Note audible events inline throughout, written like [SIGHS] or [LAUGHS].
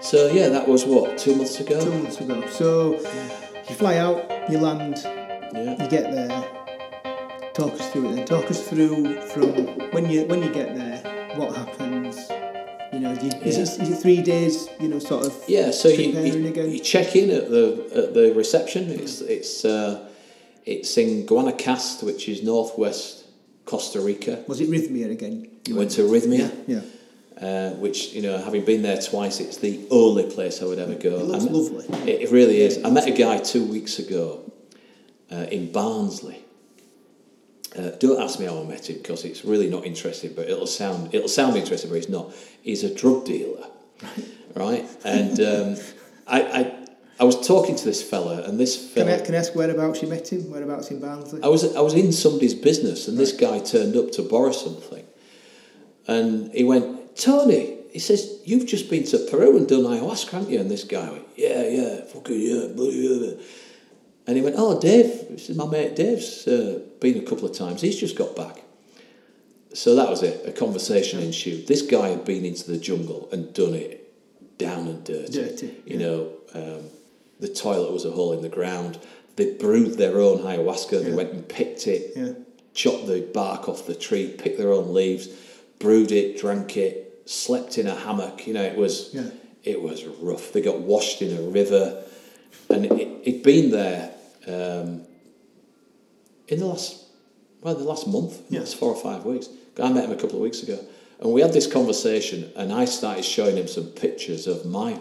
So yeah, that was what two months ago. Two months ago. So you fly out, you land, Yeah. you get there. Talk us through it. Then talk us through from when you when you get there, what happens. You know, you, is, it, is it three days? You know, sort of. Yeah, so you, you, again? you check in at the at the reception. It's it's uh, it's in Guanacaste, which is northwest Costa Rica. Was it Rythmia again? You Went to Arrhythmia, Yeah. Uh, which you know, having been there twice, it's the only place I would ever go. It looks lovely. It, it really is. I met a guy two weeks ago uh, in Barnsley. Uh, don't ask me how I met him because it's really not interesting, but it'll sound it'll sound interesting, but it's not. He's a drug dealer, right? And um, I, I I was talking to this fella, and this Can fella I, can I ask whereabouts you met him? Whereabouts in Barnsley? I was I was in somebody's business, and this guy turned up to borrow something, and he went, Tony. He says, "You've just been to Peru and done ayahuasca, haven't you?" And this guy went, "Yeah, yeah, fucking yeah, bloody yeah." And he went, "Oh, Dave, this is my mate. Dave's uh, been a couple of times. He's just got back." So that was it. A conversation ensued. This guy had been into the jungle and done it down and dirty. Dirty, You know, um, the toilet was a hole in the ground. They brewed their own ayahuasca. They Yeah. went and picked it, Yeah. chopped the bark off the tree, picked their own leaves, brewed it, drank it, slept in a hammock. You know, it was Yeah. it was rough. They got washed in a river, and it, it'd been there um, in the last well, the last month, Yeah. last four or five weeks. I met him a couple of weeks ago, and we had this conversation, and I started showing him some pictures of my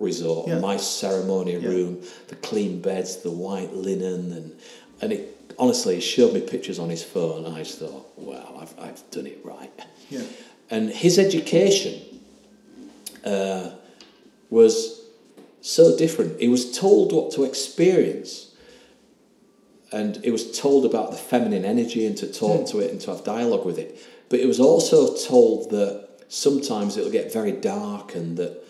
resort, Yeah. my ceremony Yeah. room, the clean beds, the white linen, and and it honestly he showed me pictures on his phone. And I just thought, wow, I've I've done it right. Yeah. And his education uh, was so different. He was told what to experience, and he was told about the feminine energy and to talk to it and to have dialogue with it. But he was also told that sometimes it'll get very dark and that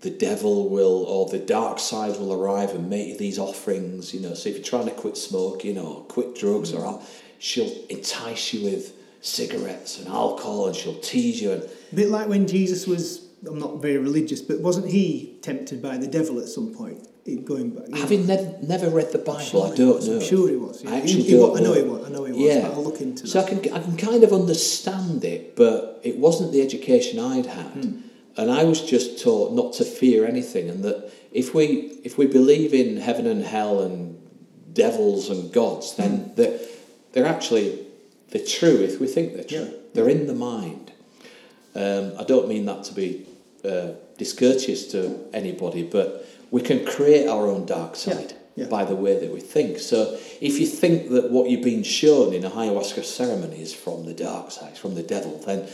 the devil will or the dark side will arrive and make these offerings. You know, so if you're trying to quit smoking or quit drugs or she'll entice you with cigarettes and alcohol and she'll tease you and A bit like when Jesus was, I'm not very religious, but wasn't he tempted by the devil at some point? Going back. Having never, never read the Bible, sure I don't was, know. I'm sure he was, yeah. I actually He- he wa- don't I know know. he was, I know he was, Yeah. but I'll look into so that. I can, I can kind of understand it, but it wasn't the education I'd had. Hmm. And I was just taught not to fear anything, and that if we if we believe in heaven and hell and devils and gods, then Hmm. they're, they're actually they're true if we think they're true. Yeah. They're in the mind. Um, I don't mean that to be uh, discourteous to anybody, but we can create our own dark side yeah. by the way that we think. So if you think that what you've been shown in a ayahuasca ceremony is from the dark side, from the devil, then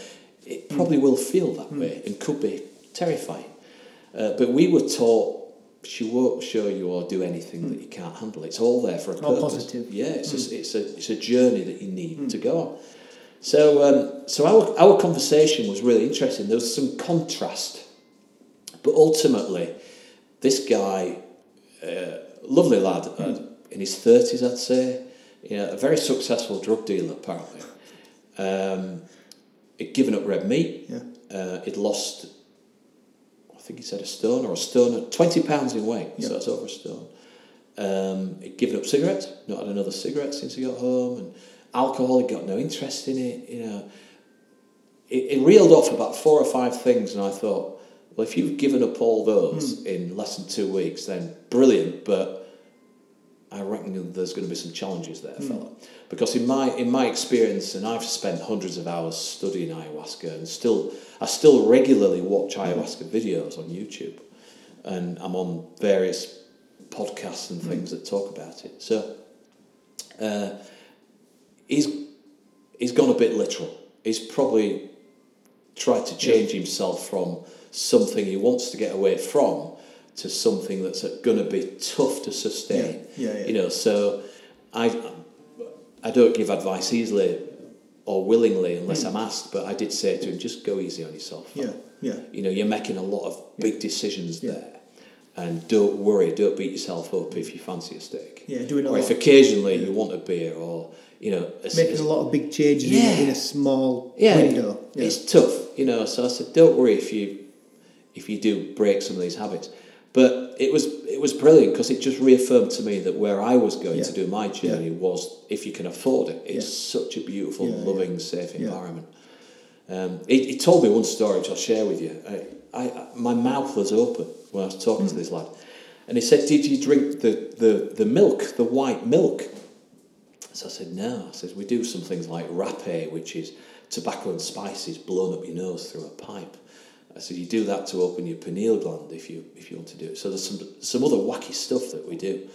it probably will feel that way and could be terrifying. Uh, but we were taught she won't show you or do anything that you can't handle. It's all there for a All purpose. positive. Yeah, it's, a, it's, a, it's a journey that you need to go on. So, um, so our, our conversation was really interesting. There was some contrast, but ultimately, this guy, uh, lovely lad, uh, in his thirties, I'd say, you know, a very successful drug dealer apparently. Um, he'd given up red meat. Yeah. Uh, he'd lost, think he said a stone or a stone, twenty pounds in weight. Yeah. So that's over a stone. Um, he'd given up cigarettes, not had another cigarette since he got home, and alcohol. He got no interest in it. You know, it, it reeled off about four or five things, and I thought, well, if you've given up all those in less than two weeks, then brilliant. But I reckon there's going to be some challenges there, hmm. fella. Because in my in my experience, and I've spent hundreds of hours studying ayahuasca, and still I still regularly watch hmm. ayahuasca videos on YouTube, and I'm on various podcasts and hmm. things that talk about it. So uh, he's he's gone a bit literal. He's probably tried to change himself from something he wants to get away from to something that's going to be tough to sustain. Yeah, yeah, yeah. You know, so I I don't give advice easily or willingly unless I'm asked, but I did say to him, just go easy on yourself. Yeah, yeah. You know, you're making a lot of big decisions there. And don't worry, don't beat yourself up if you fancy a steak. Yeah, doing or if occasionally you want a beer or, you know, a, Making a lot of big changes in- a small window. It's tough, you know. So I said, don't worry if you if you do break some of these habits. But it was it was brilliant because it just reaffirmed to me that where I was going Yeah. to do my journey was if you can afford it, it's such a beautiful, Yeah, yeah. loving, safe Yeah. environment. Um, he, he told me one story which I'll share with you. I, I, my mouth was open when I was talking Hmm. to this lad, and he said, "Did you drink the, the, the milk, the white milk?" So I said, "No." I said, "We do some things like rapé, which is tobacco and spices blown up your nose through a pipe." I said, "You do that to open your pineal gland if you if you want to do it." So there's some some other wacky stuff that we do,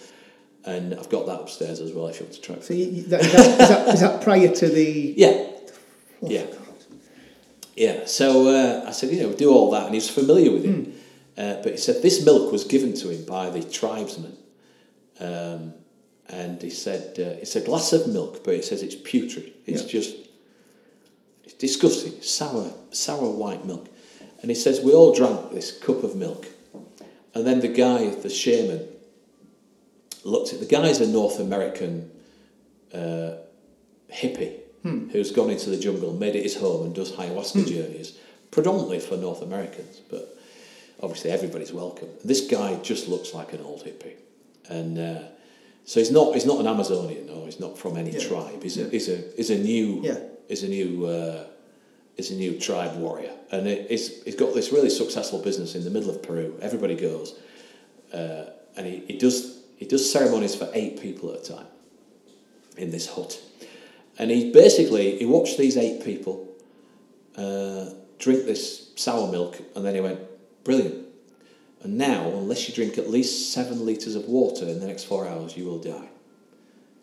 and I've got that upstairs as well if you want to try. So you, that, is, that, is, that, is that prior to the? [LAUGHS] Yeah, Oh, Yeah. God. Yeah, so uh, I said, you know, do all that, and he's familiar with it. Uh, but he said this milk was given to him by the tribesmen, um, and he said uh, it's a glass of milk, but he says it's putrid. It's Yeah. just it's disgusting, sour, sour white milk. And he says we all drank this cup of milk, and then the guy, the shaman, looked at the guy's a North American uh, hippie who's gone into the jungle, made it his home, and does ayahuasca journeys, predominantly for North Americans, but obviously everybody's welcome. This guy just looks like an old hippie, and uh, so he's not he's not an Amazonian or he's not from any Yeah. tribe. He's Yeah. a he's a he's a new Yeah. is a new uh, is a new tribe warrior, and it, he's he's got this really successful business in the middle of Peru. Everybody goes, uh, and he, he does he does ceremonies for eight people at a time in this hut, and he basically he watched these eight people uh, drink this sour milk, and then he went brilliant. And now, unless you drink at least seven litres of water in the next four hours, you will die.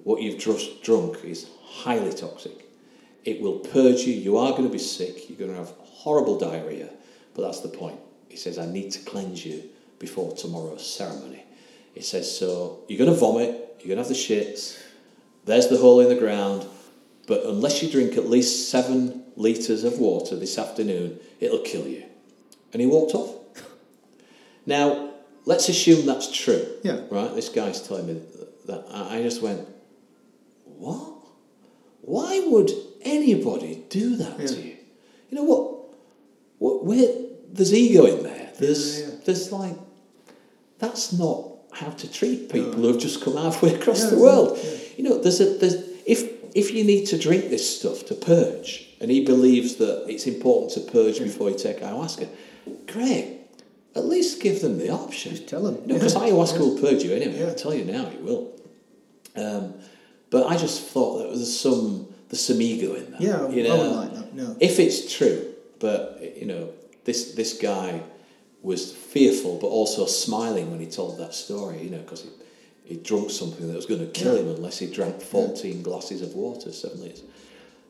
What you've just drunk is highly toxic. It will purge you. You are going to be sick. You're going to have horrible diarrhea. But that's the point. He says, I need to cleanse you before tomorrow's ceremony. He says, so you're going to vomit. You're going to have the shits. There's the hole in the ground. But unless you drink at least seven litres of water this afternoon, it'll kill you. And he walked off. [LAUGHS] Now, let's assume that's true. Yeah. Right? This guy's telling me that. I I just went, what? Why would anybody do that to you? You know what? What? Where? There's ego in there. There's, Yeah, yeah. there's like, that's not how to treat people who have just come halfway [LAUGHS] across Yeah, the world. yeah. You know, there's a there's if if you need to drink this stuff to purge, and he believes that it's important to purge before you take ayahuasca, great. At least give them the option. Just tell them. Because Yeah. ayahuasca will purge you anyway. Yeah. I tell you now, it will. Um, but I just thought that there's some there's some ego in that. Yeah, you I know, wouldn't like that. No. if it's true, but you know, this this guy was fearful, but also smiling when he told that story. You know, because he he drunk something that was going to kill Yeah. him unless he drank fourteen glasses of water, seven liters.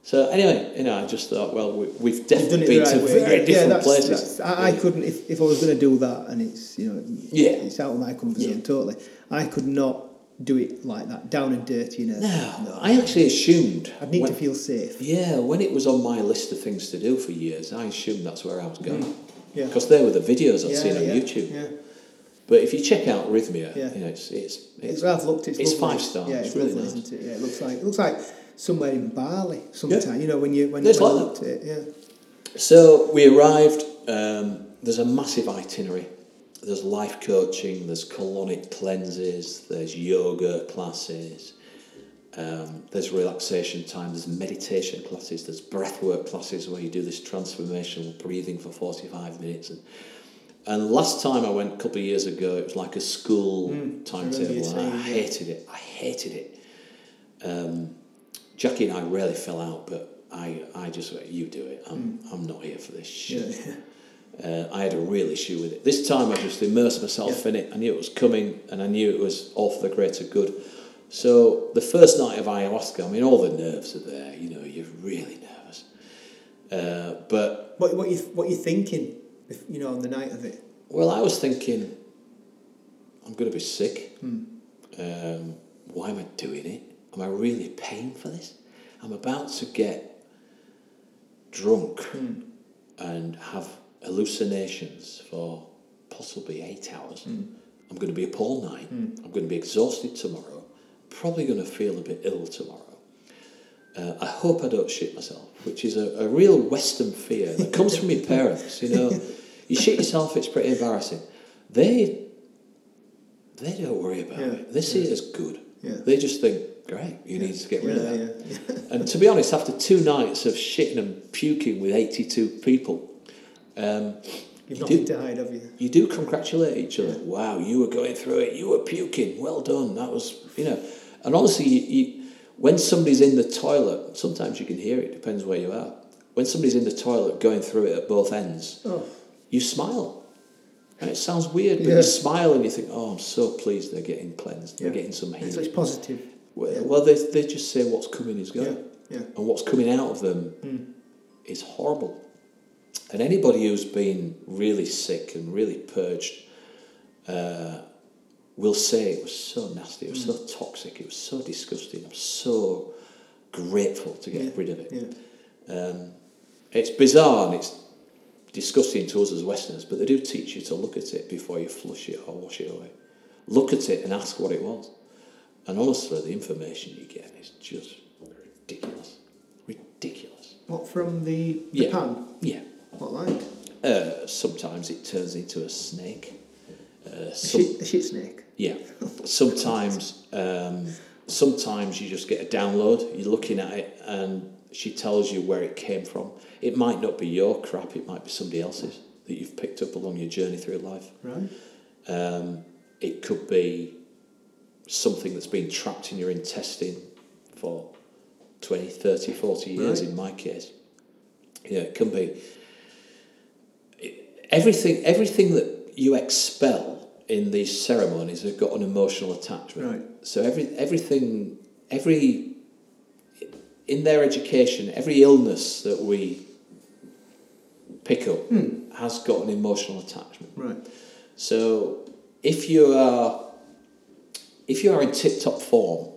So anyway, you know, I just thought, well, we, we've definitely done it been the to way. very yeah, different that's, places. that's- I, I couldn't if, if I was going to do that and it's you know Yeah. it's out of my comfort zone Yeah. totally. I could not do it like that, down and dirty. You know. No, I actually assumed. I'd need when- to feel safe. Yeah, when it was on my list of things to do for years, I assumed that's where I was going. Mm. Yeah. Because there were the videos I'd yeah, seen on yeah, YouTube. Yeah. But if you check out Rythmia, Yeah. you know, it's it's It's, I've looked. It's, it's five stars. Yeah, It's it's, really lovely, nice. isn't it? Yeah, it looks like it looks like somewhere in Bali sometime. You know when you when, when I like looked at it. Yeah. So we arrived. Um, there's a massive itinerary. There's life coaching. There's colonic cleanses. There's yoga classes. Um, there's relaxation time. There's meditation classes. There's breathwork classes where you do this transformational breathing for 45 minutes. And, and last time I went a couple of years ago, it was like a school Mm, timetable, and I hated it. I hated it. Um, Jackie and I rarely fell out, but I, I just went, you do it. I'm, I'm not here for this shit. Mm. Yeah. Uh, I had a real issue with it. This time I just immersed myself Yeah. in it. I knew it was coming and I knew it was all for the greater good. So the first night of ayahuasca, I mean, all the nerves are there. You know, you're really nervous. Uh, but, What what you what you thinking? If, you know, on the night of it. well, I was thinking, I'm going to be sick. Hmm. Um, why am I doing it? Am I really paying for this? I'm about to get drunk Hmm. and have hallucinations for possibly eight hours. I'm going to be up all night. I'm going to be exhausted tomorrow. Probably going to feel a bit ill tomorrow. Uh, I hope I don't shit myself, which is a, a real Western fear that comes from your [LAUGHS] parents. You know, You shit yourself, it's pretty embarrassing. They they don't worry about Yeah, it. They see yeah. it as good. Yeah. They just think, great, you need to get rid of that. [LAUGHS] And to be honest, after two nights of shitting and puking with 82 people, um, You've you, nothing do, to hide, have you? you do congratulate each other. Wow, you were going through it, you were puking, well done. That was, you know. And honestly, you, you, when somebody's in the toilet, sometimes you can hear it, depends where you are. When somebody's in the toilet going through it at both ends, Oh, you smile. And it sounds weird, but Yeah. you smile and you think, oh, I'm so pleased they're getting cleansed, they're getting some so healing. it's positive. Well, Yeah. well they, they just say what's coming is Yeah, going. yeah. And what's coming out of them Mm. is horrible. And anybody who's been really sick and really purged uh, will say it was so nasty, it was so toxic, it was so disgusting. I'm so grateful to get Yeah, rid of it. Yeah. Um, it's bizarre and it's disgusting to us as Westerners, but they do teach you to look at it before you flush it or wash it away. Look at it and ask what it was. And honestly, the information you get is just ridiculous. Ridiculous. What from the, the Yeah. pan? Yeah. Sometimes it turns into a snake. Uh, some, shit, shit snake. yeah. [LAUGHS] Sometimes, um, sometimes you just get a download. You're looking at it, and she tells you where it came from. It might not be your crap. It might be somebody else's that you've picked up along your journey through life. Right. Um, it could be something that's been trapped in your intestine for 20, 30, 40 years Right. in my case. Yeah, it can be everything everything that you expel in these ceremonies have got an emotional attachment. Right. So every everything every in their education, every illness that we pick up Hmm. has got an emotional attachment. Right. So if you are if you are in tip top form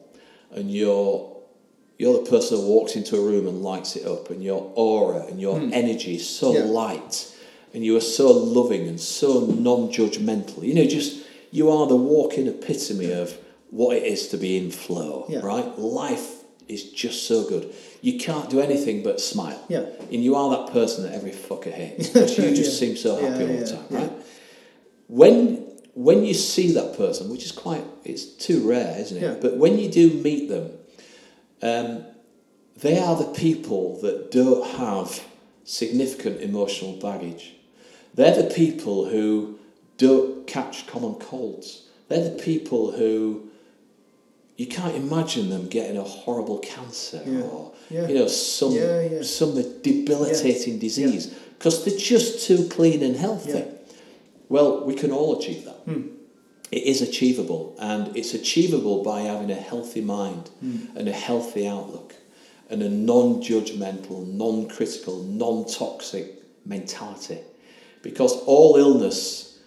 and you're you're the person that walks into a room and lights it up and your aura and your energy is so Hmm. Yeah. light and you are so loving and so non-judgmental you know just you are the walking epitome of what it is to be in flow Yeah. right life is just so good you can't do anything but smile Yeah. and you are that person that every fucker hates [LAUGHS] because you just Yeah. seem so happy all the time right when when you see that person, which is quite it's too rare, isn't it? Yeah. But when you do meet them, um, they are the people that don't have significant emotional baggage. They're the people who don't catch common colds. They're the people who you can't imagine them getting a horrible cancer Yeah. or Yeah. you know some Yeah, some debilitating disease because they're just too clean and healthy. Well, we can all achieve that. Hmm. It is achievable, and it's achievable by having a healthy mind Hmm. and a healthy outlook and a non judgmental, non critical, non toxic mentality. Because all illness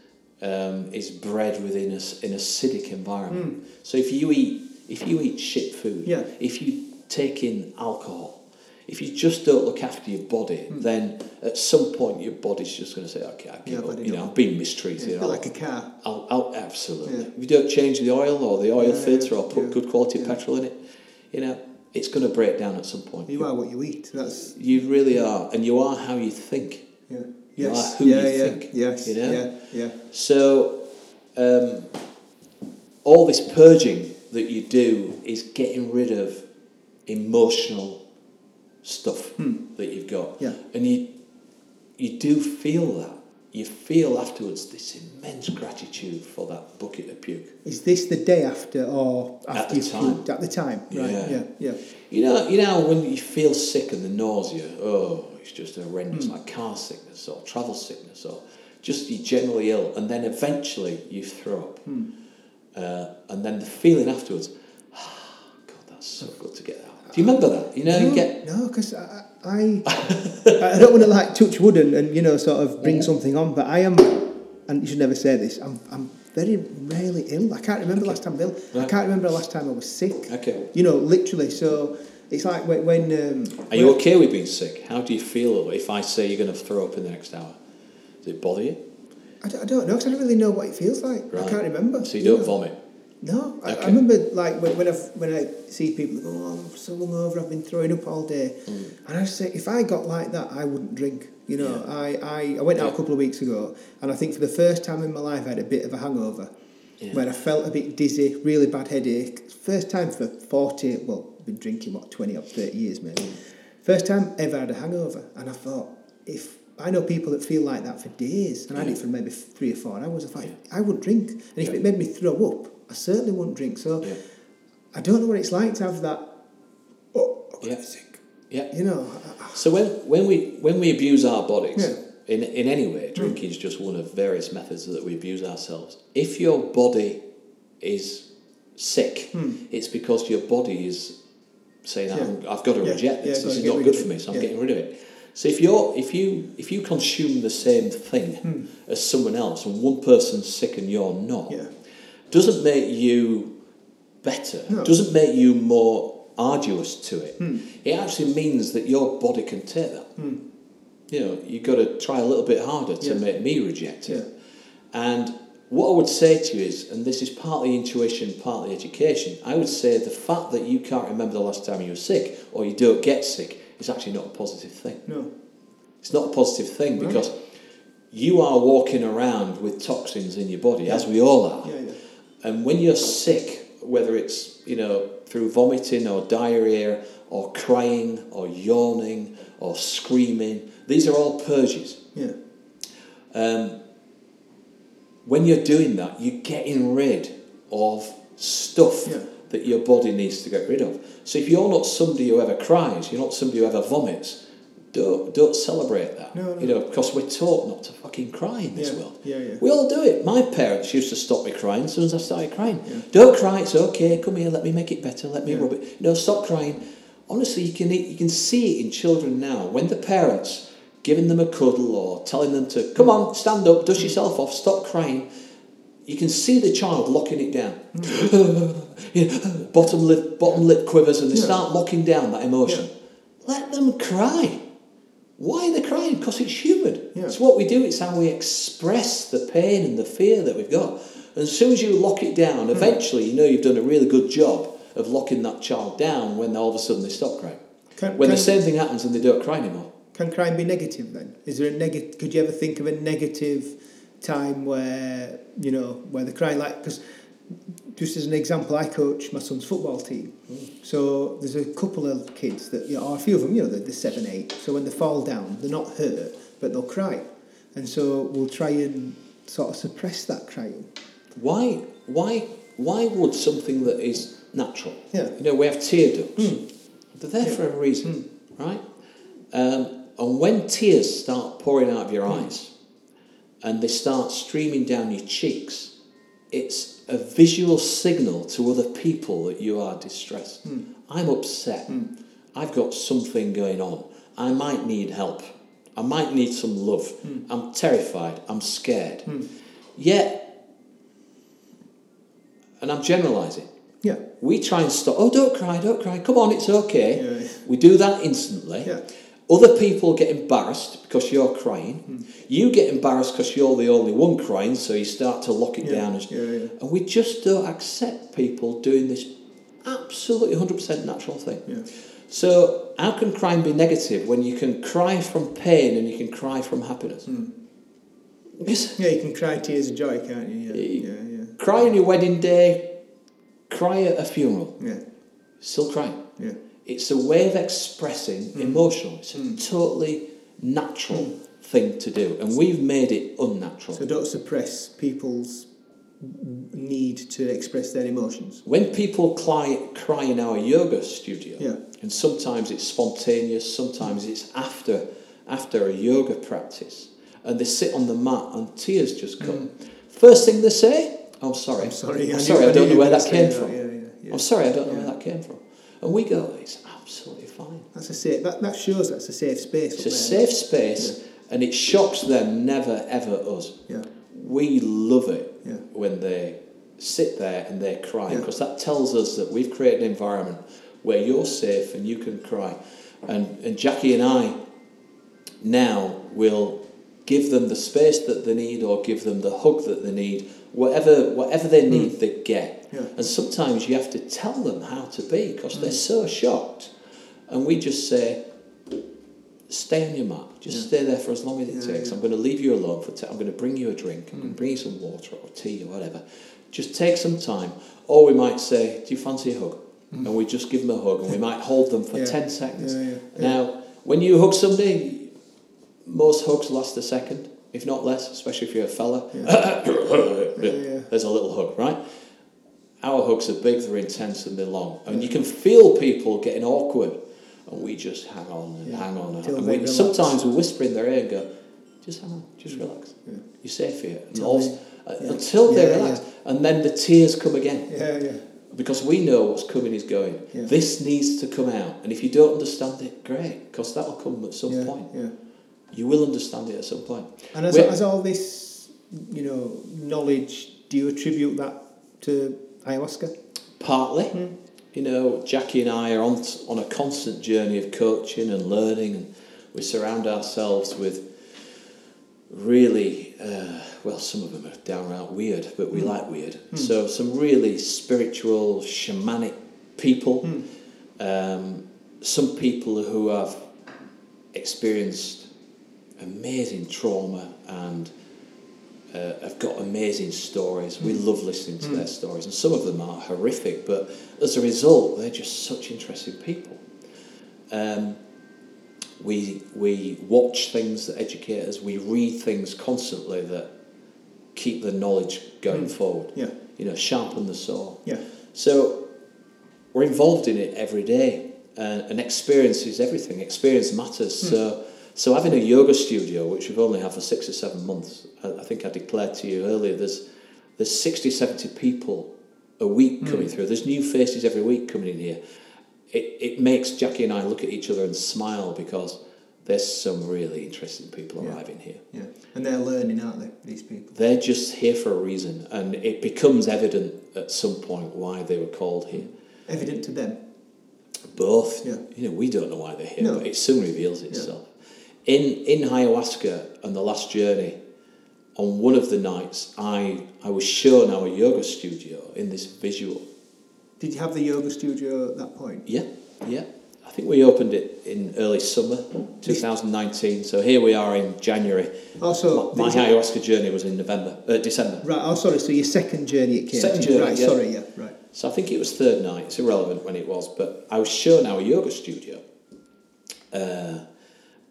um, is bred within us in acidic environment. So if you eat if you eat shit food. Yeah. if you take in alcohol, if you just don't look after your body, then at some point your body's just going to say, "Okay, I give. Yeah, up. You know, enough." I'm being mistreated. Yeah, a bit I'll- like a car. I'll, I'll absolutely. Yeah. If you don't change the oil or the oil filter or put good quality petrol in it, you know, it's going to break down at some point. You are what you eat. That's You really are, and you are how you think. yeah. You Yes. are who yeah, you yeah. think, Yes. you know? Yeah. Yeah. So, um, all this purging that you do is getting rid of emotional stuff that you've got, Hmm. Yeah. and you you do feel that. You feel afterwards this immense gratitude for that bucket of puke. Is this the day after or after time. puked? At the time. Right. Yeah. Yeah. Yeah. You know, you know when you feel sick and the nausea, oh, it's just horrendous, like car sickness or travel sickness or just you're generally ill, and then eventually you throw up, uh, and then the feeling afterwards, ah, [SIGHS] God, that's so good to get out. Do you remember that? You know, you get No, because I, I, I don't want to like touch wood and, and you know sort of bring something on, but I am, and you should never say this. I'm, I'm very rarely ill. I can't remember the last time I'm ill. I can't remember the last time I was sick. okay. You know, literally. So it's like when, when um, Are you okay with being sick? How do you feel if I say you're going to throw up in the next hour? Does it bother you? I don't, I don't know because I don't really know what it feels like. Right. I can't remember. So you don't know. vomit. No, I, I Okay. remember like when, when I when I see people go, oh, I'm so hungover, I've been throwing up all day, Mm. and I say, if I got like that, I wouldn't drink. You know, Yeah. I, I, I went out Yeah. a couple of weeks ago, and I think for the first time in my life, I had a bit of a hangover, Yeah. where I felt a bit dizzy, really bad headache. First time for forty, well, been drinking what twenty or thirty years maybe. First time ever had a hangover, and I thought if. I know people that feel like that for days, and I had Yeah. it for maybe three or four hours. I thought, I wouldn't drink. And if Yeah. it made me throw up, I certainly wouldn't drink. So Yeah. I don't know what it's like to have that. Oh, Yeah. sick. Yeah. You know, I- I- So when, when we when we abuse our bodies Yeah. in in any way, drinking is just one of various methods that we abuse ourselves. If your body is sick, Hmm. it's because your body is saying, Yeah. I'm, "I've got to Yeah. reject this. this is not good for me, so I'm getting rid of it." So if you're if you if you consume the same thing Hmm. as someone else, and one person's sick and you're not, yeah, doesn't make you better, No. doesn't make you more arduous to it. Hmm. It actually means that your body can take that. You know, you've got to try a little bit harder to Yeah. make me reject it. yeah, And what I would say to you is, and this is partly intuition, partly education, I would say the fact that you can't remember the last time you were sick or you don't get sick is actually not a positive thing. no, It's not a positive thing Right. because you are walking around with toxins in your body, as we all are. yeah, yeah, And when you're sick, whether it's you know through vomiting or diarrhea or crying or yawning or screaming, these are all purges. yeah, Um, when you're doing that, you're getting rid of stuff Yeah. that your body needs to get rid of. So if you're not somebody who ever cries, you're not somebody who ever vomits, don't don't celebrate that. No, no. You know, because we're taught not to fucking cry in this yeah, world. yeah, yeah. We all do it. My parents used to stop me crying as soon as I started crying. Yeah. Don't cry, it's okay. Come here, let me make it better. Let me Yeah. rub it. No, stop crying. Honestly, you can you can see it in children now when the parents giving them a cuddle or telling them to come on, stand up, dust yourself off, stop crying. You can see the child locking it down. Mm. [LAUGHS] You bottom lip, bottom lip quivers, and they Yeah. start locking down that emotion. Let them cry. Why are they crying? Because it's human. Yeah. It's what we do. It's how we express the pain and the fear that we've got. And as soon as you lock it down, mm. eventually you know you've done a really good job of locking that child down when all of a sudden they stop crying. Can, When can, the same thing happens and they don't cry anymore. Can crime be negative then? Is there a negative? Could you ever think of a negative time where you know where the crying like because just as an example, I coach my son's football team. Mm. So there's a couple of kids that, you know, or a few of them, you know, they're, they're seven, eight. So when they fall down, they're not hurt, but they'll cry. And so we'll try and sort of suppress that crying. Why, why, why would something that is natural? Yeah. You know, we have tear ducts. Hmm. They're there Yeah. for a reason, hmm. right? Um, and when tears start pouring out of your hmm. eyes and they start streaming down your cheeks, it's a visual signal to other people that you are distressed. Hmm. I'm upset. Hmm. I've got something going on. I might need help. I might need some love. I'm terrified. I'm scared. Yet, and I'm generalising, Yeah. we try and stop. Oh, don't cry, don't cry. Come on, it's okay. Yeah. We do that instantly. Yeah. Other people get embarrassed because you're crying. Hmm. You get embarrassed because you're the only one crying, so you start to lock it Yeah, down. As, yeah, yeah. And we just don't accept people doing this absolutely 100% natural thing. So, how can crying be negative when you can cry from pain and you can cry from happiness? Hmm. Yes. Yeah, you can cry tears of joy, can't you? Yeah, Yeah. yeah, Cry on your wedding day, cry at a funeral, yeah, yeah, still crying. yeah. It's a way of expressing mm. emotion. It's a mm. totally natural mm. thing to do, and we've made it unnatural. So don't suppress people's need to express their emotions. when people cry, cry in our yoga studio, Yeah. and sometimes it's spontaneous, sometimes it's after after a yoga practice, and they sit on the mat and tears just come. First thing they say, "I'm sorry, I'm sorry. I'm sorry, I I don't know where that came from. that, yeah, yeah, yeah. I'm sorry, I don't know where that came from." And we go, "It's absolutely fine." That's a safe. That, that shows that's a safe space. It's a there. safe space, and it shocks them, never ever us. Yeah. We love it Yeah. when they sit there and they cry Yeah. because that tells us that we've created an environment where you're safe and you can cry. And, and Jackie and I now will give them the space that they need or give them the hug that they need. Whatever, whatever they hmm. need, they get. Yeah. And sometimes you have to tell them how to be because they're mm. so shocked. And we just say, stay on your mat. Just stay there for as long as it Yeah, takes. yeah. I'm going to leave you alone for. T- I'm going to bring you a drink. I'm going to mm. bring you some water or tea or whatever. Just take some time. Or we might say, do you fancy a hug? Mm. And we just give them a hug, and we might hold them for [LAUGHS] Yeah. ten seconds. Yeah, yeah, yeah. Now, when you hug somebody, most hugs last a second, if not less, especially if you're a fella. yeah. [COUGHS] There's a little hug, right? Our hugs are big, they're intense, and they're long. And you can feel people getting awkward, and we just hang on and Yeah. hang on. And, Till and they we, sometimes we whisper in their ear and go, just hang on, just relax. Yeah. You're safe here. And Till they- uh, yeah. Until they Yeah, relax. And then the tears come again Yeah, yeah. because we know what's coming is going. This needs to come out, and if you don't understand it, great, because that'll come at some point. Yeah. You will understand it at some point. And as, as all this, you know, knowledge, do you attribute that to ayahuasca? Partly, Hmm. you know, Jackie and I are on on a constant journey of coaching and learning, and we surround ourselves with really, uh, well, some of them are downright weird, but we like weird. So some really spiritual, shamanic people. Um, some people who have experienced amazing trauma and uh, have got amazing stories. We love listening to their stories, and some of them are horrific, but as a result, they're just such interesting people. Um, we, we watch things that educate us, we read things constantly that keep the knowledge going forward, Yeah. you know, sharpen the saw. Yeah. So we're involved in it every day, and, and experience is everything. Experience matters. So, so having a yoga studio, which we've only had for six or seven months, I, I think I declared to you earlier. There's there's 60, 70 people a week hmm. coming through. There's new faces every week coming in here. It it makes Jackie and I look at each other and smile because there's some really interesting people Yeah. arriving here. Yeah. And they're learning, aren't they, these people? They're just here for a reason, and it becomes evident at some point why they were called here. Evident to them. Both. Yeah. You know, we don't know why they're here, No. but it soon reveals itself. In in ayahuasca and the last journey, on one of the nights, I I was shown our yoga studio in this visual. Did you have the yoga studio at that point? Yeah, yeah. I think we opened it in early summer, 2019. So here we are in January. Also, my, my is ayahuasca journey was in November, uh, December. Right, oh, sorry, so your second journey it came Second journey, right, yeah. sorry, yeah, right. So I think it was third night. It's irrelevant when it was, but I was shown our yoga studio. Uh,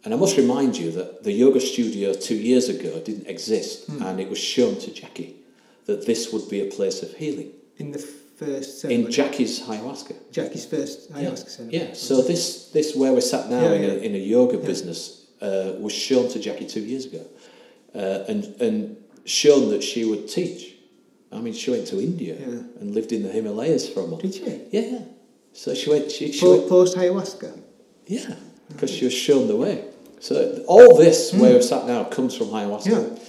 and I must remind you that the yoga studio two years ago didn't exist, and it was shown to Jackie that this would be a place of healing In the first ceremony. in Jackie's ayahuasca. Jackie's first Yeah. ayahuasca ceremony. Yeah. So this this where we're sat now Yeah, in, yeah. A, in a yoga Yeah. business uh, was shown to Jackie two years ago, uh, and and shown that she would teach. I mean, she went to India Yeah. and lived in the Himalayas for a month. Did she? Yeah. So she went. She, she went, Post ayahuasca? yeah, because she was shown the way. So all this where we're sat now comes from ayahuasca. Yeah.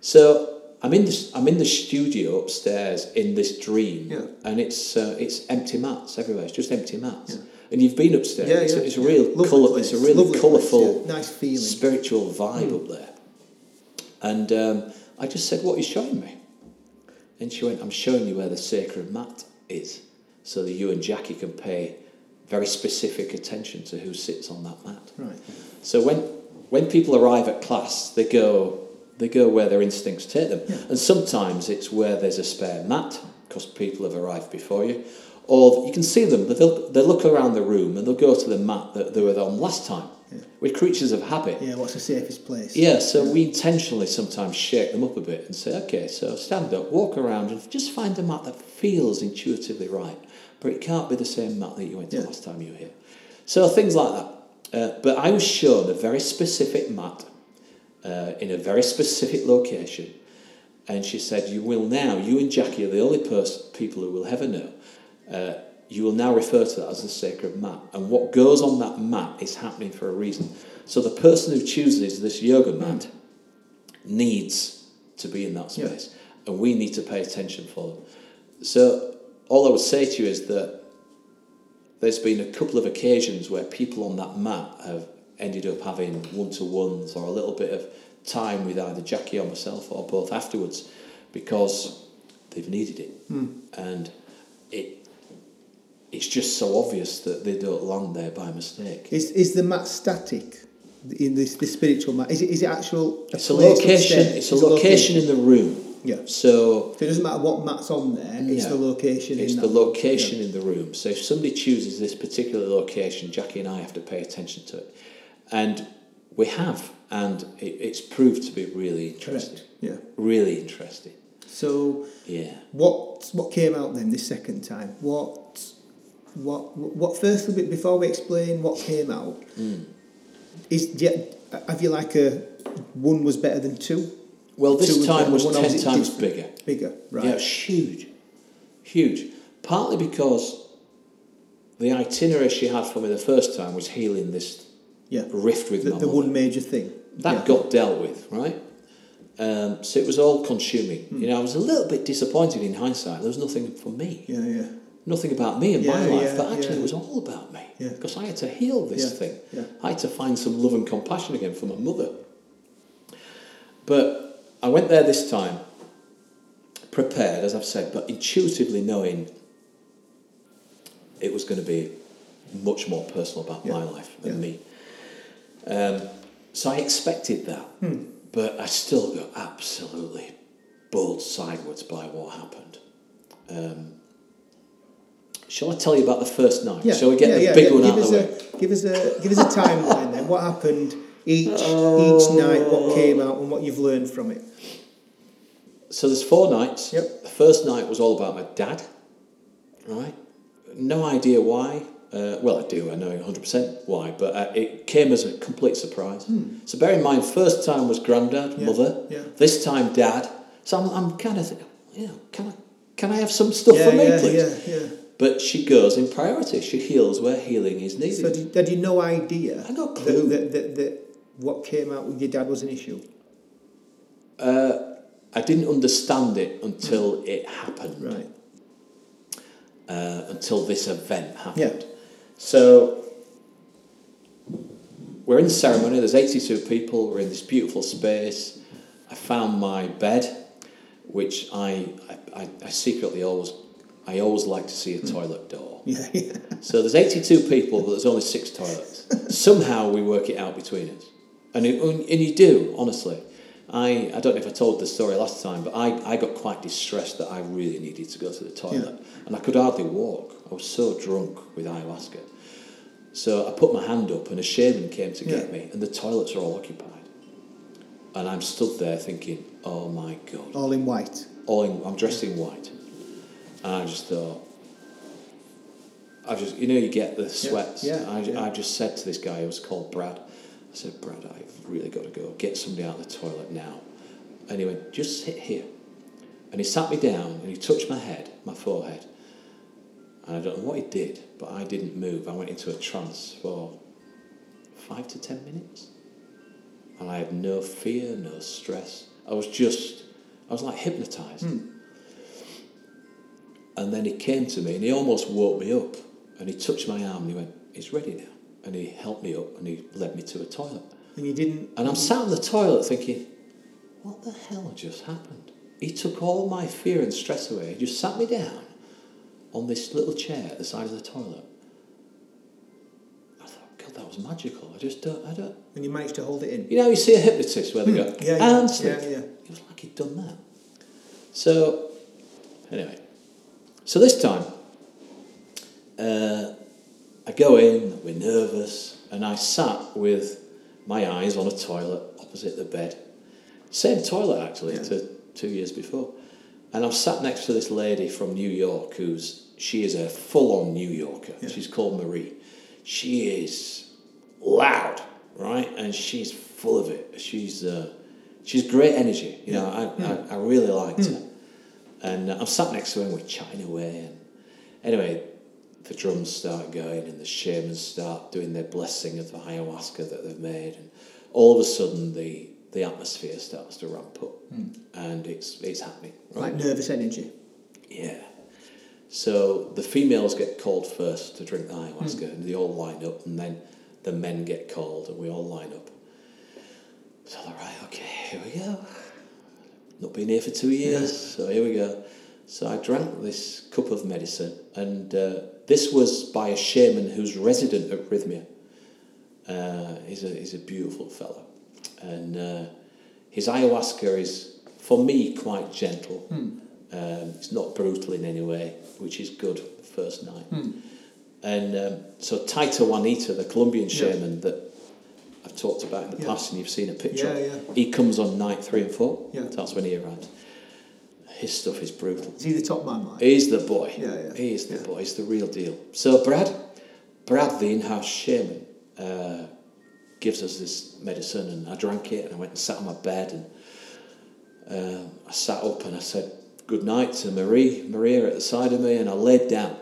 So I'm in this. I'm in the studio upstairs in this dream, Yeah. and it's uh, it's empty mats everywhere. It's just empty mats, Yeah. and you've been upstairs. Yeah, it's, yeah. a, it's a real Lovely colour. It's a really colourful, yeah. Nice feeling. Spiritual vibe up there. And um, I just said, "What are you showing me?" And she went, "I'm showing you where the sacred mat is, so that you and Jackie can pay very specific attention to who sits on that mat." Right. So when when people arrive at class, they go they go where their instincts take them, Yeah. and sometimes it's where there's a spare mat because people have arrived before you, or you can see them. But they'll they look around the room and they'll go to the mat that they were on last time. Yeah. We're creatures of habit. Yeah, what's the safest place? Yeah, so we intentionally sometimes shake them up a bit and say, okay, so stand up, walk around, and just find a mat that feels intuitively right. But it can't be the same mat that you went to Yeah. last time you were here. So things like that. Uh, but I was shown a very specific mat uh, in a very specific location. And she said, You will now, you and Jackie are the only person, people who will ever know. Uh, you will now refer to that as the sacred mat. And what goes on that mat is happening for a reason. So the person who chooses this yoga mat needs to be in that Yeah. space. And we need to pay attention for them. So all I would say to you is that there's been a couple of occasions where people on that mat have ended up having one to ones or a little bit of time with either Jackie or myself or both afterwards because they've needed it. Hmm. And it it's just so obvious that they don't land there by mistake. Is is the mat static in this the spiritual mat? Is it is it actual? It's a location. upstairs? It's a location in the room. Yeah. So So it doesn't matter what mat's on there. It's No. the location. it's in the location in the room. So if somebody chooses this particular location, Jackie and I have to pay attention to it, and we have, and it, it's proved to be really interesting. Correct. Yeah. Really interesting. So Yeah. what what came out then this second time? What what what firstly be- before we explain what came out Mm. is you, have you like a one was better than two Well, this time was ten was times different. bigger. bigger right Yeah, it was huge, huge. Partly because the itinerary she had for me the first time was healing this yeah rift with the, the one major thing that yeah. got dealt with, right? Um, so it was all consuming. Hmm. You know, I was a little bit disappointed in hindsight. There was nothing for me, yeah yeah nothing about me and my life, yeah, but actually yeah. it was all about me Yeah. because I had to heal this Yeah, thing. yeah. I had to find some love and compassion again for my mother. But I went there this time, prepared, as I've said, but intuitively knowing it was going to be much more personal about Yeah, my life than yeah. me. Um, so I expected that, Hmm. but I still got absolutely bowled sideways by what happened. Um, shall I tell you about the first night? yeah shall we get yeah, the big one give out us of the a, way? give us a give us a timeline then what happened each each night what came out and what you've learned from it So there's four nights. Yep. The first night was all about my dad, right? No idea why. Uh, well, I do. I know 100% why, but uh, it came as a complete surprise. So bear in mind, first time was granddad, Hmm. Yeah, mother. yeah. This time, dad. So I'm, I'm kind of thinking, you know, can I, can I have some stuff yeah for me, yeah, please? yeah yeah But she goes in priority. She heals where healing is needed. So did, had you no idea I got a that, clue. that, that, that what came out with your dad was an issue? uh, I didn't understand it until it happened. Right. uh, until this event happened. Yeah. So we're in the ceremony. There's 82 people. We're in this beautiful space. I found my bed, which I, I, I, secretly always I always like to see a toilet door. [LAUGHS] Yeah, yeah. So there's 82 people, but there's only six toilets. [LAUGHS] Somehow we work it out between us. And, it, and you do, honestly. I, I don't know if I told the story last time, but I, I got quite distressed that I really needed to go to the toilet. And I could hardly walk. I was so drunk with ayahuasca. So I put my hand up and a shaman came to get Yeah. me, and the toilets are all occupied. And I'm stood there thinking, oh my God All in white. all in, I'm dressed in white. And I just thought, I just, you know, you get the sweats. yeah, I, yeah. I just said to this guy who was called Brad, I said, Brad, I've really got to go. Get somebody out of the toilet now. And he went, just sit here. And he sat me down and he touched my head, my forehead. And I don't know what he did, but I didn't move. I went into a trance for five to ten minutes. And I had no fear, no stress. I was just, I was like hypnotized. Hmm. And then he came to me and he almost woke me up. And he touched my arm and he went, It's ready now. And he helped me up and he led me to a toilet. And you didn't. And I'm sat in the toilet thinking, What the hell just happened? He took all my fear and stress away. He just sat me down on this little chair at the side of the toilet. I thought, God, that was magical. I just don't, I don't. And you managed to hold it in. You know, you see a hypnotist where they go, Yeah, yeah, and sleep. yeah, yeah. It was like he'd done that. So, anyway, so this time, uh, I go in, we're nervous, and I sat with my eyes on a toilet opposite the bed. Same toilet, actually, Yeah. to two years before. And I'm sat next to this lady from New York who's, she is a full on New Yorker. Yeah. She's called Marie. She is loud, right? And she's full of it. She's, uh, she's great energy. You know, I, I, I really liked her. And uh, I'm sat next to her and we're chatting away. And anyway, the drums start going and the shamans start doing their blessing of the ayahuasca that they've made. And all of a sudden, the, the atmosphere starts to ramp up. Hmm. And it's, it's happening. Right? Like nervous energy. Yeah. So the females get called first to drink the ayahuasca, hmm. and they all line up, and then the men get called, and we all line up. So I thought, right, okay, here we go. Not been here for two years, so here we go. So I drank this cup of medicine, and uh, this was by a shaman who's resident at Rythmia. Uh, he's, a, he's a beautiful fellow. And uh, his ayahuasca is, for me, quite gentle. Um, it's not brutal in any way, which is good the first night. And um, so Taita Juanito, the Colombian Yeah. shaman that I've talked about in the Yeah. past and you've seen a picture Yeah, yeah. he comes on night three and four. Yeah. That's when he arrives. His stuff is brutal. Is he the top man? Like? He's the boy. Yeah, yeah. He is the Yeah. boy. He's the real deal. So Brad, Brad, the in-house shaman, uh, gives us this medicine, and I drank it, and I went and sat on my bed, and uh, I sat up and I said good night to Marie, Maria at the side of me, and I laid down.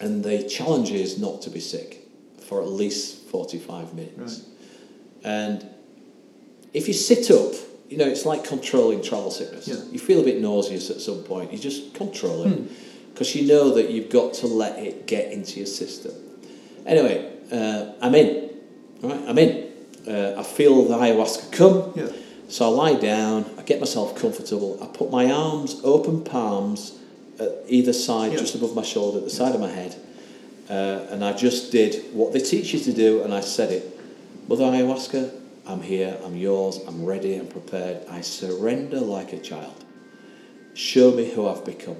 And the challenge is not to be sick for at least forty-five minutes. Right. And if you sit up, you know, it's like controlling travel sickness. Yeah. You feel a bit nauseous at some point, you just control it because you know that you've got to let it get into your system. Anyway, uh, I'm in. Right, I'm in. Uh, I feel the ayahuasca come. Yeah. So I lie down, I get myself comfortable, I put my arms, open palms, at either side, Yeah. just above my shoulder, at the side of my head, uh, and I just did what they teach you to do, and I said it Mother Ayahuasca, I'm here, I'm yours, I'm ready, I'm prepared. I surrender like a child. Show me who I've become.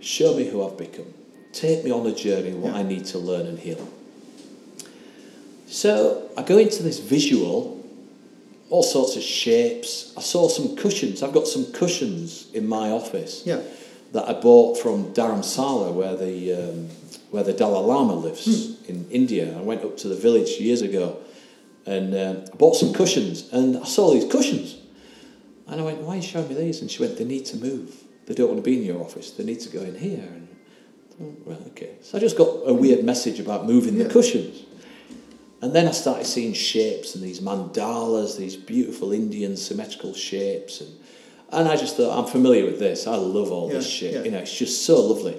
Show me who I've become. Take me on a journey, what Yeah. I need to learn and heal. So I go into this visual, all sorts of shapes. I saw some cushions. I've got some cushions in my office Yeah. that I bought from Dharamsala, where the um, where the Dalai Lama lives in India. I went up to the village years ago, and I bought some cushions, and I saw these cushions, and I went, "Why are you showing me these?" And she went, "They need to move. They don't want to be in your office. They need to go in here." And oh, right, okay. So I just got a weird message about moving Yeah. the cushions. And then I started seeing shapes and these mandalas, these beautiful Indian symmetrical shapes, and and I just thought I'm familiar with this. I love all this shit. yeah. You know, it's just so lovely.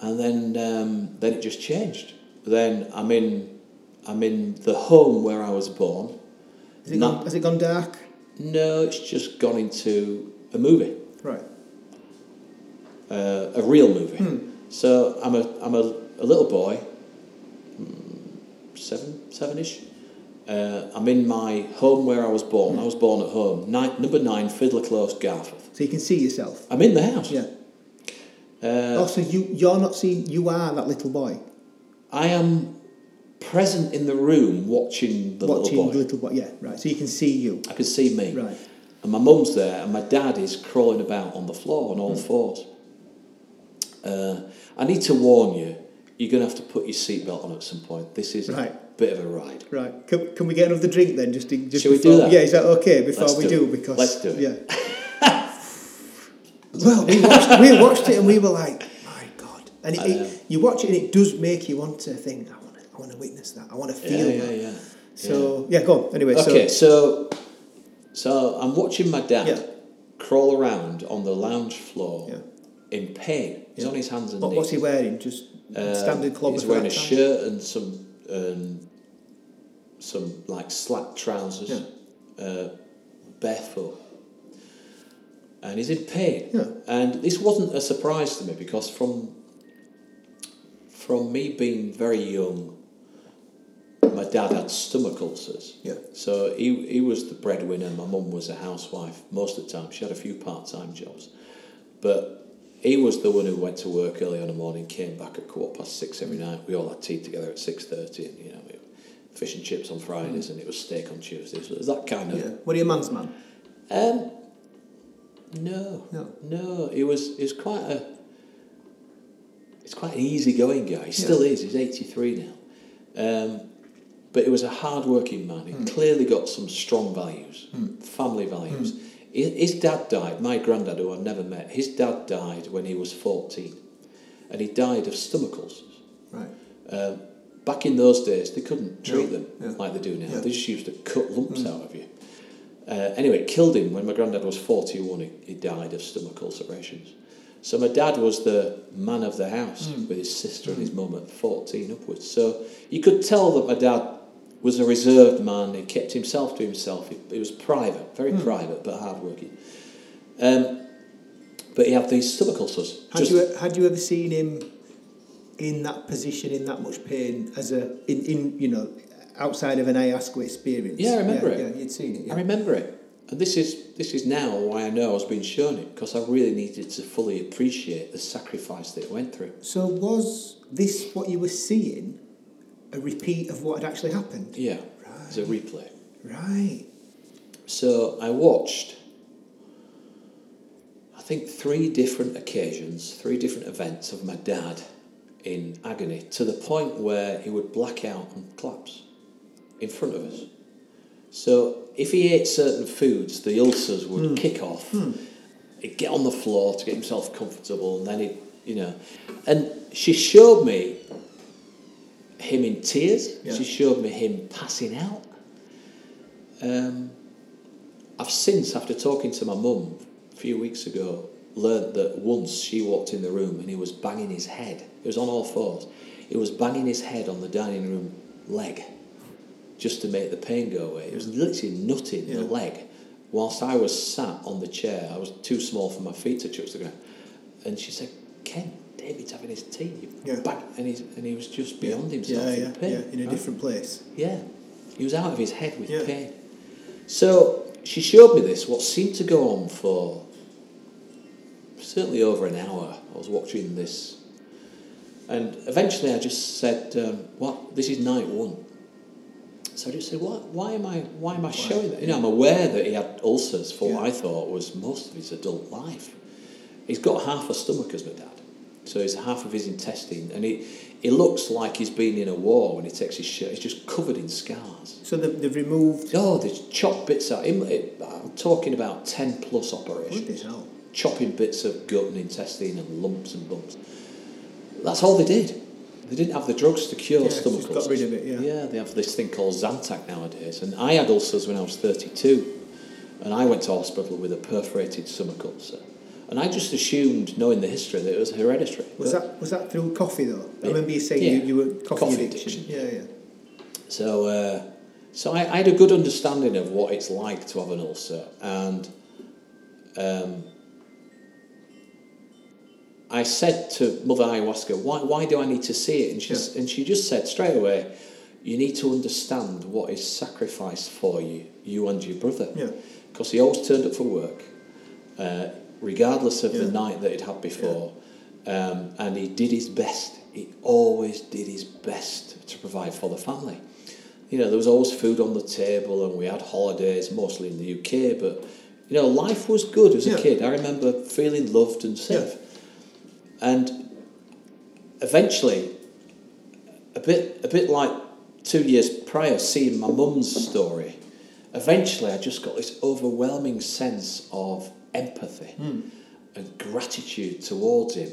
And then um, then it just changed. Then I'm in I'm in the home where I was born. Has it, gone, has it gone dark? No, it's just gone into a movie, Right. uh, a real movie. Hmm. So I'm a I'm a, a little boy, mm, seven seven-ish. Uh, I'm in my home where I was born. I was born at home, nine, number nine, Fiddler Close, Garforth. So you can see yourself. I'm in the house. Yeah. Uh, oh, so you you're not seeing. You are that little boy I am present in the room watching the watching little boy. the little boy. Yeah. Right. So you can see you. I can see me. Right. And my mum's there, and my dad is crawling about on the floor on all fours. Uh, I need to warn you, you're going to have to put your seatbelt on at some point. This is a Right. bit of a ride. Right. Can, can we get another drink then? Just, in, just Shall we do that? Yeah. Is that okay? Before Let's we do because Let's do it. Yeah. [LAUGHS] well, we watched, we watched it and we were like, my God! And it, it, you watch it and it does make you want to think. I want to. I want to witness that. I want to feel yeah, that. yeah. So yeah, go on. Anyway, Okay, so so so I'm watching my dad crawl around on the lounge floor in pain. He's on his hands and what, knees. what's he wearing? Just Um, standard club. He's wearing a time? shirt and some um, some like slack trousers, uh, barefoot, and he's in pain. Yeah. And this wasn't a surprise to me because from from me being very young, my dad had stomach ulcers. Yeah. So he, he was the breadwinner. My mum was a housewife most of the time. She had a few part time jobs, but he was the one who went to work early on the morning, came back at quarter past six every night. We all had tea together at six thirty, and you know, fish and chips on Fridays, and it was steak on Tuesdays. It was that kind of. Yeah. What are you, man's man? Um, no, No. no. He was. He was quite a. He's quite an easygoing guy. He Yeah. still is. He's eighty three now, um, but he was a hard working man. He clearly got some strong values, family values. His, his dad died. My granddad, who I've never met, his dad died when he was fourteen, and he died of stomach ulcers. Right. Um, back in those days, they couldn't treat No, them yeah. like they do now. Yeah. Mm. They just used to cut lumps out of you. Uh, anyway, it killed him when my granddad was 41. He, he died of stomach ulcerations. So my dad was the man of the house Mm. with his sister and his mum at 14 upwards. So you could tell that my dad was a reserved man. He kept himself to himself. He, he was private, very private, but hardworking. Um, but he had these ulcers. Had you had you ever seen him in that position, in that much pain, as a in, in you know outside of an ayahuasca experience? Yeah, I remember yeah, it. Yeah, you'd seen it. Yeah. I remember it. And this is this is now why I know I was being shown it because I really needed to fully appreciate the sacrifice that it went through. So was this what you were seeing? A repeat of what had actually happened? Yeah, it's a replay. Right. So I watched, I think, three different occasions, three different events of my dad in agony to the point where he would black out and collapse in front of us. So if he ate certain foods, the ulcers would hmm. kick off. Hmm. He'd get on the floor to get himself comfortable, and then he, you know, and she showed me him in tears. Yeah. She showed me him passing out. Um, I've since, after talking to my mum a few weeks ago, learnt that once she walked in the room and he was banging his head. He was on all fours. He was banging his head on the dining room leg just to make the pain go away. It was literally nutting Yeah. the leg. Whilst I was sat on the chair, I was too small for my feet to touch the ground. And she said, Ken, David's having his tea. Yeah. bang. And, he's, and he was just beyond himself Yeah, in pain. yeah, in a right? different place. Yeah, he was out of his head with Yeah. pain. So she showed me this, what seemed to go on for certainly over an hour. I was watching this, and eventually I just said, um, "What? This is night one." So I just said, "What? Why am I? Why am I showing that?" You know, I'm aware that he had ulcers for what I thought was most of his adult life. He's got half a stomach as my dad, so he's half of his intestine, and he he looks like he's been in a war when he takes his shirt. He's just covered in scars. So they've, they've removed. Oh, there's chopped bits out. Im- it- I'm talking about 10 plus operations. Chopping bits of gut and intestine and lumps and bumps. That's all they did. They didn't have the drugs to cure Yeah, stomach just got rid of it, yeah. Yeah, they have this thing called Zantac nowadays. And I had ulcers when I was 32. And I went to hospital with a perforated stomach ulcer. And I just assumed, knowing the history, that it was hereditary. Was But- that was that through coffee though? I remember you saying Yeah. you, you were coffee, Coffee addiction. addiction. Yeah, yeah. So, uh, so I, I had a good understanding of what it's like to have an ulcer, and um, I said to Mother Ayahuasca, "Why, why do I need to see it?" And she, s and she just said straight away, "You need to understand what is sacrificed for you, you and your brother, Yeah. because he always turned up for work, uh, regardless of the night that he'd had before, um, and he did his best. He always did his best to provide for the family. You know, there was always food on the table, and we had holidays, mostly in the UK. But you know, life was good as a kid. I remember feeling loved and safe, and eventually, a bit, a bit like two years prior, seeing my mum's story. Eventually, I just got this overwhelming sense of empathy and gratitude towards him,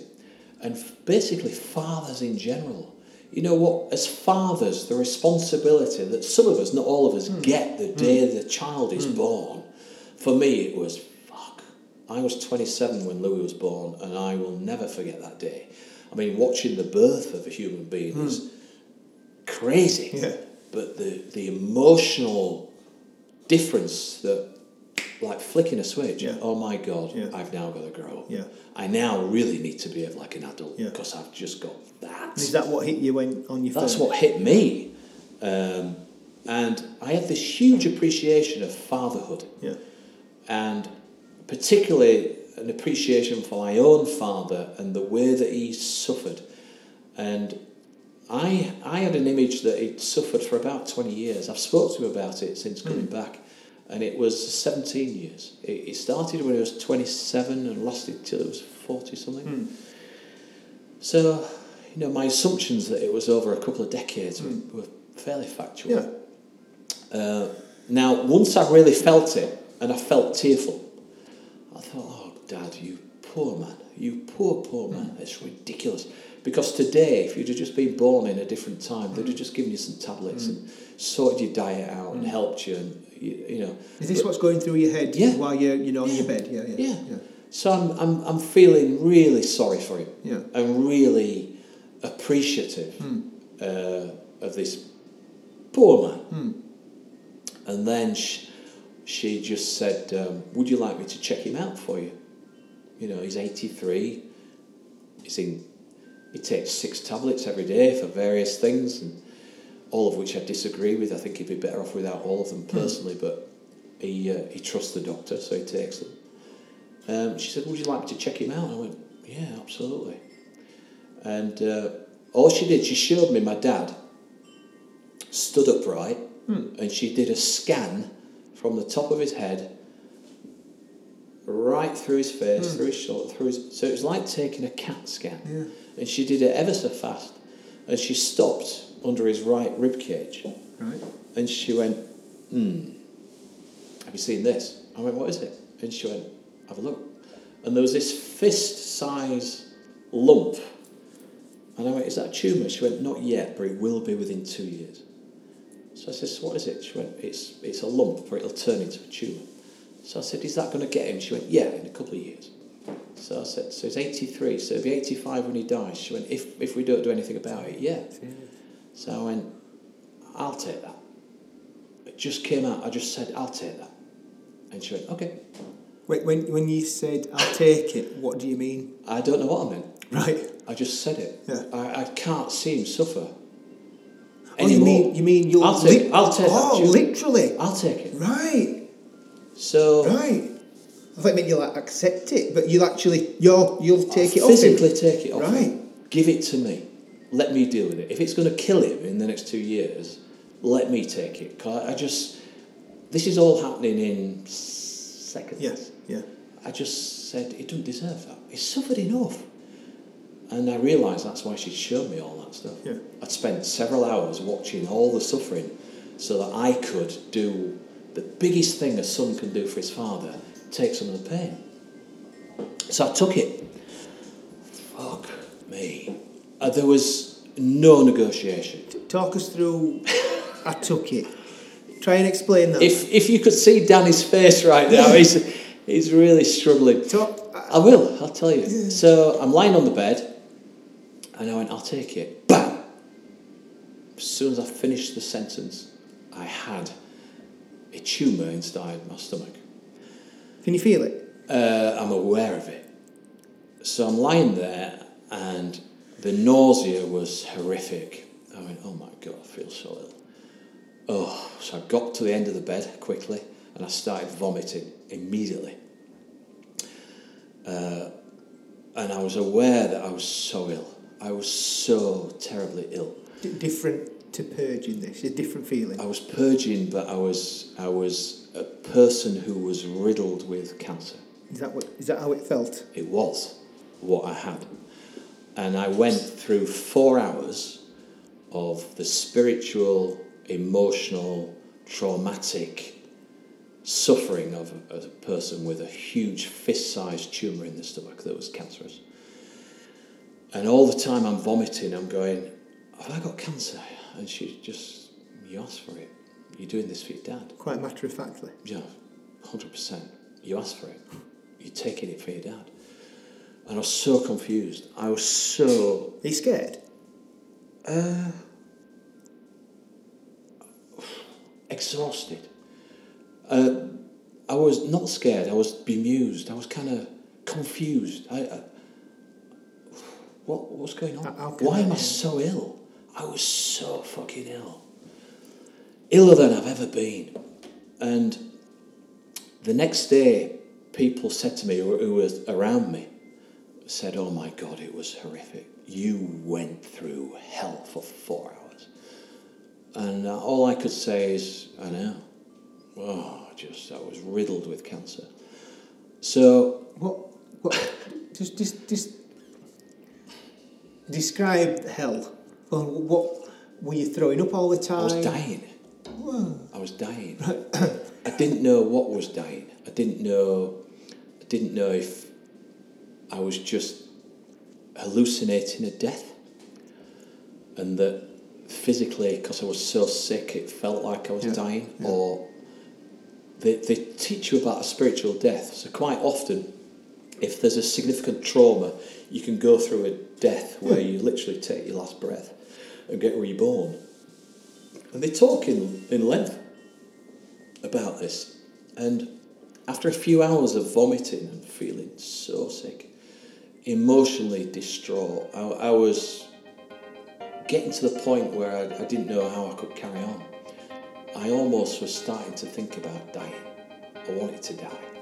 and basically fathers in general. You know what? As fathers, the responsibility that some of us, not all of us, hmm. get the day hmm. the child is hmm. born. For me, it was fuck. I was 27 when Louis was born, and I will never forget that day. I mean, watching the birth of a human being is crazy. Yeah. But the, the emotional difference that, like flicking a switch, Yeah. oh my God, Yeah. I've now got to grow up. Yeah. I now really need to behave like an adult because I've just got that. Is that what hit you when on your That's phone? what hit me. Um, and I had this huge appreciation of fatherhood Yeah. and particularly an appreciation for my own father and the way that he suffered. And I, I had an image that he'd suffered for about 20 years. I've spoken to him about it since coming back, and it was 17 years. It, it started when he was 27 and lasted till it was 40 something. Hmm. So, you know, my assumptions that it was over a couple of decades were, hmm. were fairly factual. Yeah. Uh, now, once I really felt it, and I felt tearful, I thought, oh, Dad, you poor man, you poor, poor man, hmm. it's ridiculous. Because today, if you'd have just been born in a different time, they'd have just given you some tablets and sorted your diet out and helped you, and you, you know. Is this what's going through your head Yeah. while you're you know on Yeah. your bed? Yeah, yeah, Yeah. yeah. So I'm, I'm, I'm feeling really sorry for him. Yeah. And really appreciative Hmm. uh, of this Poor man. And then she, she just said, um, Would you like me to check him out for you? You know, he's 83. He's in, he takes six tablets every day for various things, and all of which I disagree with. I think he'd be better off without all of them personally, but he, uh, he trusts the doctor, so he takes them. Um, she said, Would you like me to check him out? I went, Yeah, absolutely. And uh, all she did, she showed me my dad stood upright and she did a scan from the top of his head right through his face, through his shoulder, through his. So it was like taking a CAT scan. Yeah. And she did it ever so fast. And she stopped under his right rib cage. Right. And she went, hmm, have you seen this? I went, what is it? And she went, have a look. And there was this fist size lump. And I went, is that a tumour? She went, not yet, but it will be within two years. So I said, so what is it? She went, it's, it's a lump, but it'll turn into a tumour. So I said, is that going to get him? She went, yeah, in a couple of years. So I said, so he's 83, so he'll be 85 when he dies. She went, if, if we don't do anything about it, yeah. So I went, I'll take that. It just came out, I just said, I'll take that. And she went, okay. Wait, when when you said I'll take it, what do you mean? I don't know what I meant. Right. I just said it. Yeah. I, I can't see him suffer. Oh, you mean you mean you'll I'll take- I'll take that, Oh, Julie. literally. I'll take it. Right. So Right. I thought you meant you'll like, accept it, but you'll actually you'll you'll take I'll it off him. physically take it off him. Right. Give it to me. Let me deal with it. If it's going to kill him in the next two years, let me take it. 'Cause I just, this is all happening in seconds. Yes. Yeah. I just said, he doesn't deserve that. He's suffered enough. And I realised that's why she'd shown me all that stuff. Yeah. I'd spent several hours watching all the suffering so that I could do the biggest thing a son can do for his father take some of the pain. So I took it. Fuck me. Uh, there was no negotiation. Talk us through. I took it. Try and explain that. If, if you could see Danny's face right now, [LAUGHS] he's, he's really struggling. Talk. I will, I'll tell you. So I'm lying on the bed and I went, I'll take it. Bam! As soon as I finished the sentence, I had a tumour inside my stomach. Can you feel it? Uh, I'm aware of it. So I'm lying there and the nausea was horrific. I went, oh my God, I feel so ill. Oh, so I got to the end of the bed quickly and I started vomiting immediately. Uh, and I was aware that I was so ill. I was so terribly ill. D- different to purging this. A different feeling. I was purging, but I was I was a person who was riddled with cancer. Is that what? Is that how it felt? It was what I had. And I went through four hours of the spiritual, emotional, traumatic suffering of a, of a person with a huge fist sized tumour in the stomach that was cancerous. And all the time I'm vomiting, I'm going, Have I got cancer? And she just, You asked for it. You're doing this for your dad. Quite matter of factly. Yeah, hundred percent. You asked for it. You're taking it for your dad. And I was so confused. I was so Are you scared? uh, exhausted. Uh, I was not scared. I was bemused. I was kind of confused. I, I, what what's going on? Why am I so ill? I was so fucking ill. Iller than I've ever been. And the next day, people said to me, who who were around me, said, Oh my God, it was horrific. You went through hell for four hours. And uh, all I could say is, I know. Oh, just, I was riddled with cancer. So, What? What? just, just, just describe hell. Well, what were you throwing up all the time? I was dying. Whoa. I was dying. [COUGHS] I didn't know what was dying. I didn't know. I didn't know if I was just hallucinating a death, and that physically, because I was so sick, it felt like I was Yeah, dying. yeah. Or they they teach you about a spiritual death. So quite often, if there's a significant trauma, you can go through a death where hmm. you literally take your last breath and get reborn. And they talk in, in length about this. And after a few hours of vomiting and feeling so sick, emotionally distraught, I, I was getting to the point where I, I didn't know how I could carry on. I almost was starting to think about dying. I wanted to die.